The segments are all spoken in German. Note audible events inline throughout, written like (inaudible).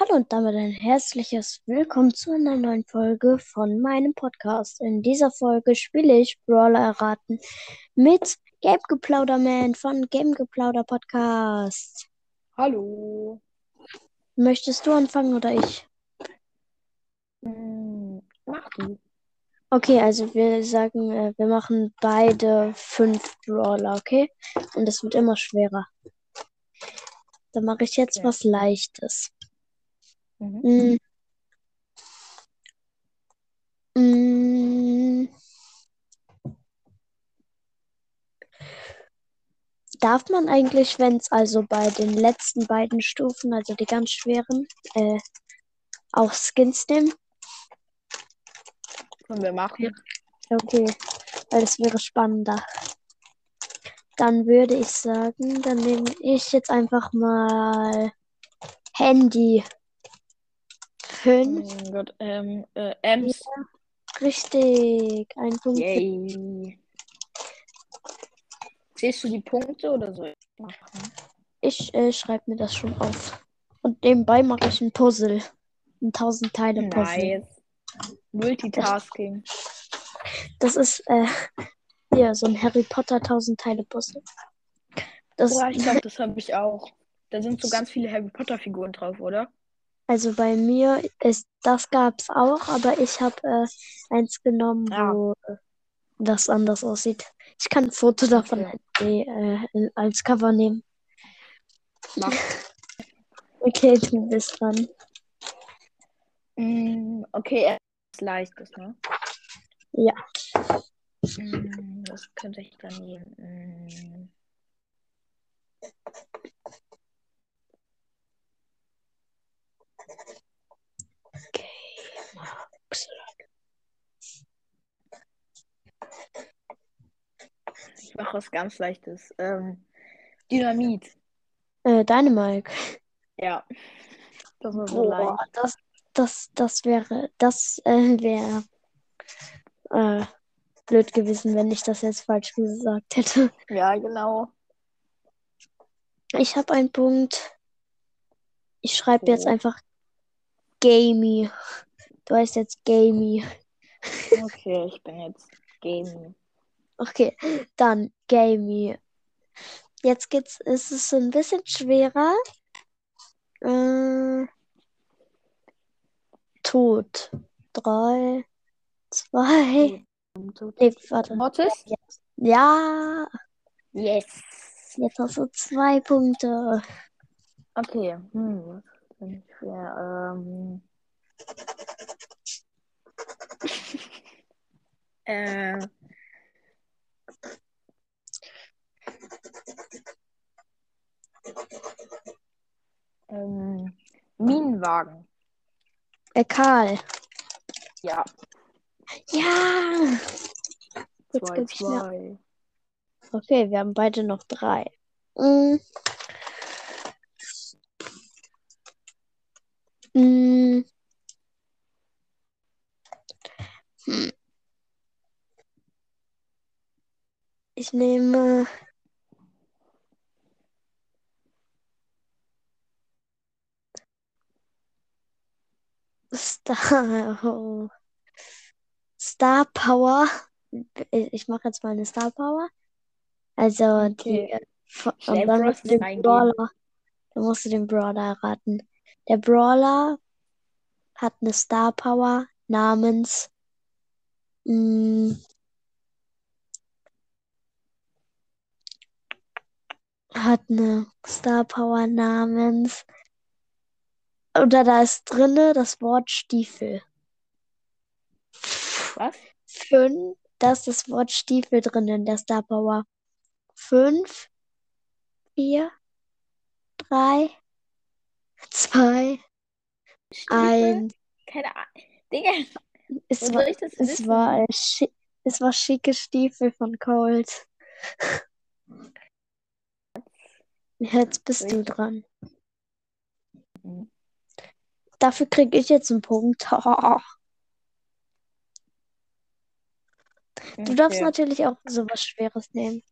Hallo und damit ein herzliches Willkommen zu einer neuen Folge von meinem Podcast. In dieser Folge spiele ich Brawler erraten mit Game Geplauderman von Game Geplauder Podcast. Hallo. Möchtest du anfangen oder ich? Hm, mach du. Okay, also wir sagen, äh, wir machen beide fünf Brawler, okay? Und es wird immer schwerer. Dann mache ich jetzt Okay. was Leichtes. Mhm. Mm. Darf man eigentlich, wenn es also bei den letzten beiden Stufen, also die ganz schweren, äh, auch Skins nehmen? Können wir machen. Okay, weil das wäre spannender. Dann würde ich sagen, dann nehme ich jetzt einfach mal Handy. Oh Fünf. mein Gott, ähm, äh, Ems. Richtig. Ein Punkt. Yay. Siehst du die Punkte oder soll ich machen? Ich äh, schreibe mir das schon auf. Und nebenbei mache ich ein Puzzle. Ein 1000 Teile Puzzle. Nice. Multitasking. Das ist äh, ja so ein Harry Potter 1000 Teile Puzzle. Das, Boah, ich glaube, das habe ich auch. Da sind so ganz viele Harry Potter Figuren drauf, oder? Also bei mir ist das gab's auch, aber ich habe äh, eins genommen, Ah. wo äh, das anders aussieht. Ich kann ein Foto davon Okay. äh, als Cover nehmen. Mach. (laughs) Okay, du bist dran. Mm, okay, etwas leichtes, ne? Ja. Mm, was könnte ich dann nehmen? Mm. Mache was ganz Leichtes. Ähm, Dynamit. Äh, Dynamike. Ja. Das war so Boah, leicht. das, das, das wäre, das äh, wäre äh, blöd gewesen, wenn ich das jetzt falsch gesagt hätte. Ja, genau. Ich habe einen Punkt. Ich schreibe jetzt Oh. einfach Gamey. Du heißt jetzt Gamey. Okay, ich bin jetzt Gaming. Okay, dann Gamey. Jetzt geht's, ist es ein bisschen schwerer. Äh, tot. Drei, zwei. Nee, warte. Mortis? Ja, Yes. jetzt hast du zwei Punkte. Okay. Hm, schwer? Ähm. (laughs) äh. Ähm, Minenwagen. Äh, Karl. Ja, Ja. Jetzt zwei, zwei. Okay, wir haben beide noch drei. Mm. Mm. Hm. Ich nehme. Star. (laughs) oh. Star Power. Ich mache jetzt mal eine Star Power. Also die. Okay. Von- Schnell Und dann musst du den. Brawler. Dann musst du den Brawler erraten. Der Brawler hat eine Star Power namens. mm, hat eine Star Power namens. Oder da ist drinne das Wort Stiefel. Was? Fünf, da ist das Wort Stiefel drin in der Star Power. Fünf, vier, drei, zwei, Stiefel? eins. Keine Ahnung. Digga, Es war, es war, es war schicke Stiefel von Colt. (laughs) Jetzt bist du dran. Mhm. Dafür kriege ich jetzt einen Punkt. (laughs) Du darfst Okay. natürlich auch sowas Schweres nehmen.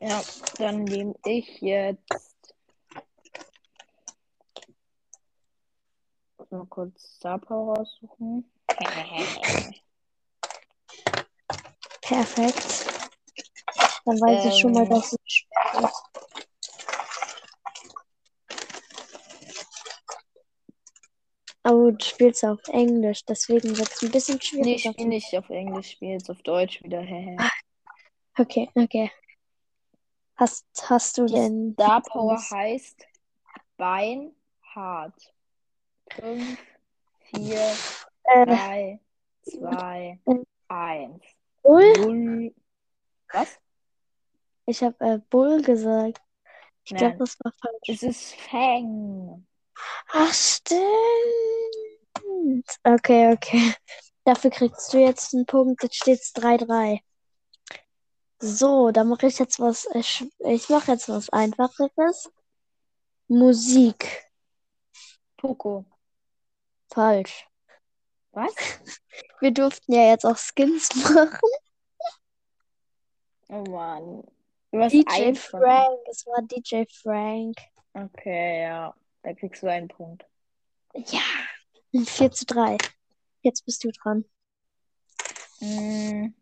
Ja, dann nehme ich jetzt mal kurz Star Power raussuchen. Perfekt. Dann weiß ich schon mal, Ähm. dass es schwer wird. Spielst auf Englisch, deswegen wird es ein bisschen nee, ich spiele nicht auf Englisch, ich spiele jetzt auf Deutsch wieder. Okay, okay. Hast, hast du Die denn Star Power heißt Bein hart. 5, 4, Äh, 3, 2, äh, 1. Bull? Was? Ich habe äh, Bull gesagt. Ich glaube, das war falsch. es ist Fang. Ach, stimmt. Okay, okay. (laughs) Dafür kriegst du jetzt einen Punkt. Jetzt steht es 3-3. So, dann mache ich jetzt was. äh, sch- Ich mache jetzt was Einfacheres. Musik. Poco. Falsch. Was? (laughs) Wir durften ja jetzt auch Skins (laughs) machen. Oh Mann. Hast DJ. Frank. Es war DJ Frank. Okay, ja. Da kriegst du einen Punkt. Ja. 4 zu 3. Jetzt bist du dran. Hm.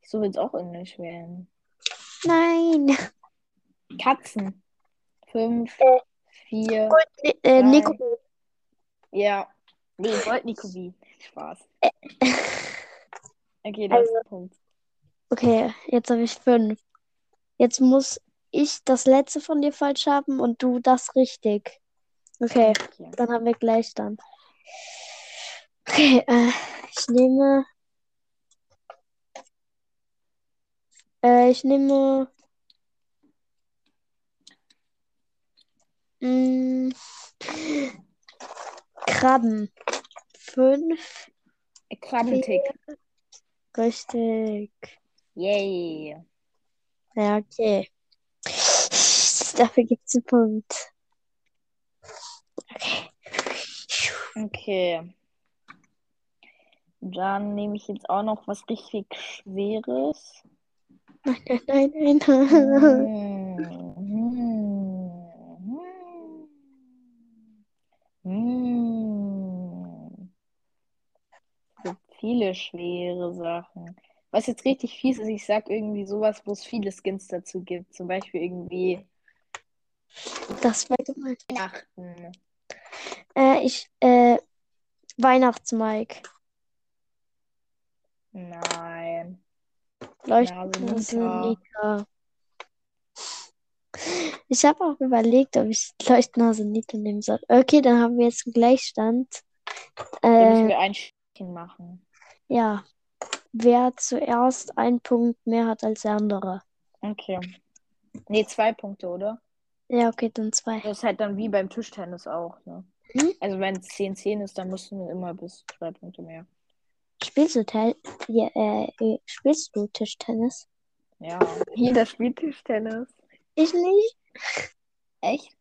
Ich suche jetzt auch Englisch wählen. Nein. Katzen. 5, Äh. 4. Äh. Nico. Ja. Nee, Gold Nikobi. Spaß. Okay, du hast Also- einen Punkt. Okay, jetzt habe ich fünf. Jetzt muss ich das letzte von dir falsch haben und du das richtig. Okay, Okay. dann haben wir gleich dann. Okay, äh, ich nehme. Äh, ich nehme. Mh, Krabben. Fünf. Krabbentick. Richtig. Yay. Ja, okay. Dafür gibt es einen Punkt. Okay. Okay. Dann nehme ich jetzt auch noch was richtig Schweres. Nein, nein, nein, nein. Hm. Hm. Gibt viele schwere Sachen. Was jetzt richtig fies ist, ich sag irgendwie sowas, wo es viele Skins dazu gibt. Zum Beispiel irgendwie Das wäre gemein. Weihnachten. Äh, ich, äh, Weihnachtsmike. Nein. Leuchtnase Nasenita. Nita. Ich habe auch überlegt, ob ich Leuchtnase Nita nehmen soll. Okay, dann haben wir jetzt einen Gleichstand. Da müssen Äh, wir ein Stückchen machen. ja. Wer zuerst einen Punkt mehr hat als der andere. Okay. Nee, zwei Punkte, oder? Ja, okay, dann zwei. Das ist halt dann wie beim Tischtennis auch, ne? Hm? Also wenn es 10-10 ist, dann mussten wir immer bis zwei Punkte mehr. Spielst du, Tel ja, äh, äh, spielst du Tischtennis? Ja, jeder spielt Tischtennis. Ich nicht. Echt?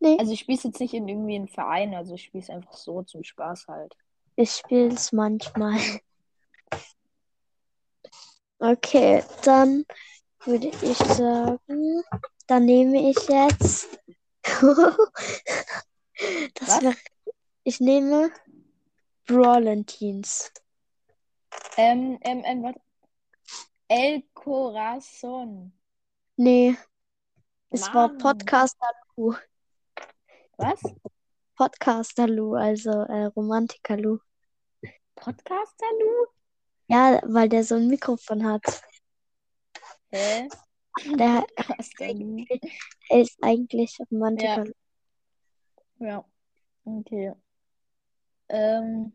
Nee. Also ich spiele jetzt nicht in irgendwie einem Verein, also ich spiele es einfach so zum Spaß halt. Ich spiele es manchmal. Okay, dann würde ich sagen, dann nehme ich jetzt. (laughs) Das wäre. Ich nehme Brawlentines. Ähm, ähm, ähm, was? El Corazon. Nee, es war. Podcaster Lu. Was? Podcaster Lu, also äh, Romantiker Lu. Podcaster, Lu? Ja, weil der so ein Mikrofon hat. Hä? Der er (laughs) ist eigentlich Romantiker. Lu. Ja. Okay. Ähm,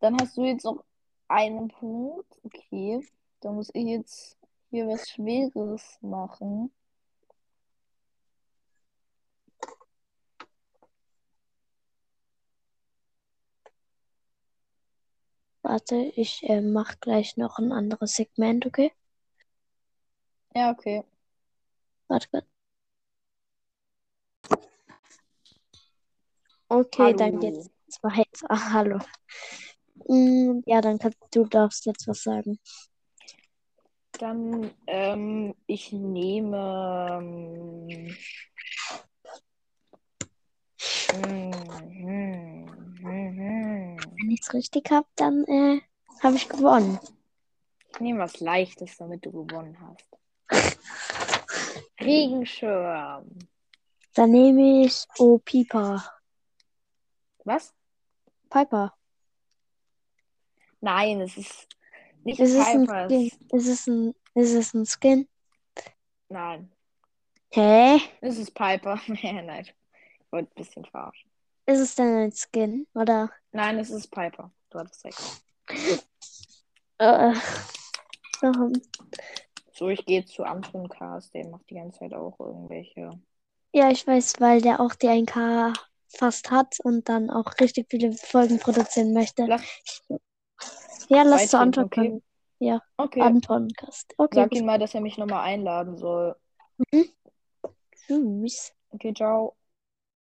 dann hast du jetzt noch einen Punkt. Okay. Dann muss ich jetzt hier was Schweres machen. Warte, ich äh, mache gleich noch ein anderes Segment, okay? Ja, okay. Warte kurz. Okay, dann Hallo. geht's jetzt weiter. Ah, hallo. Mm, ja, dann kannst du darfst jetzt was sagen. Dann, ähm, ich nehme. Ähm, hm, hm. es richtig habe, dann äh, habe ich gewonnen. Ich nehme was Leichtes, damit du gewonnen hast. Regenschirm. Dann nehme ich Oh. Was? Piper. Nein, es ist nicht Ist es ein Piper. Ist es ein, ist es ein Skin? Nein, Hä? es ist Piper. (laughs) Nein, ich wollte ein bisschen verarschen. Ist es denn ein Skin? Oder? Nein, es ist Piper. Du hattest recht. Äh, warum? So, ich gehe zu Anton Cast. Der macht die ganze Zeit auch irgendwelche. Ja, ich weiß, weil der auch die 1K fast hat und dann auch richtig viele Folgen produzieren möchte. Lass Ja, lass zu beitreten, Anton okay? kommen. Ja, Okay. Anton Cast. Okay, Sag ihm mal, dass er mich nochmal einladen soll. tschüss. Okay, ciao.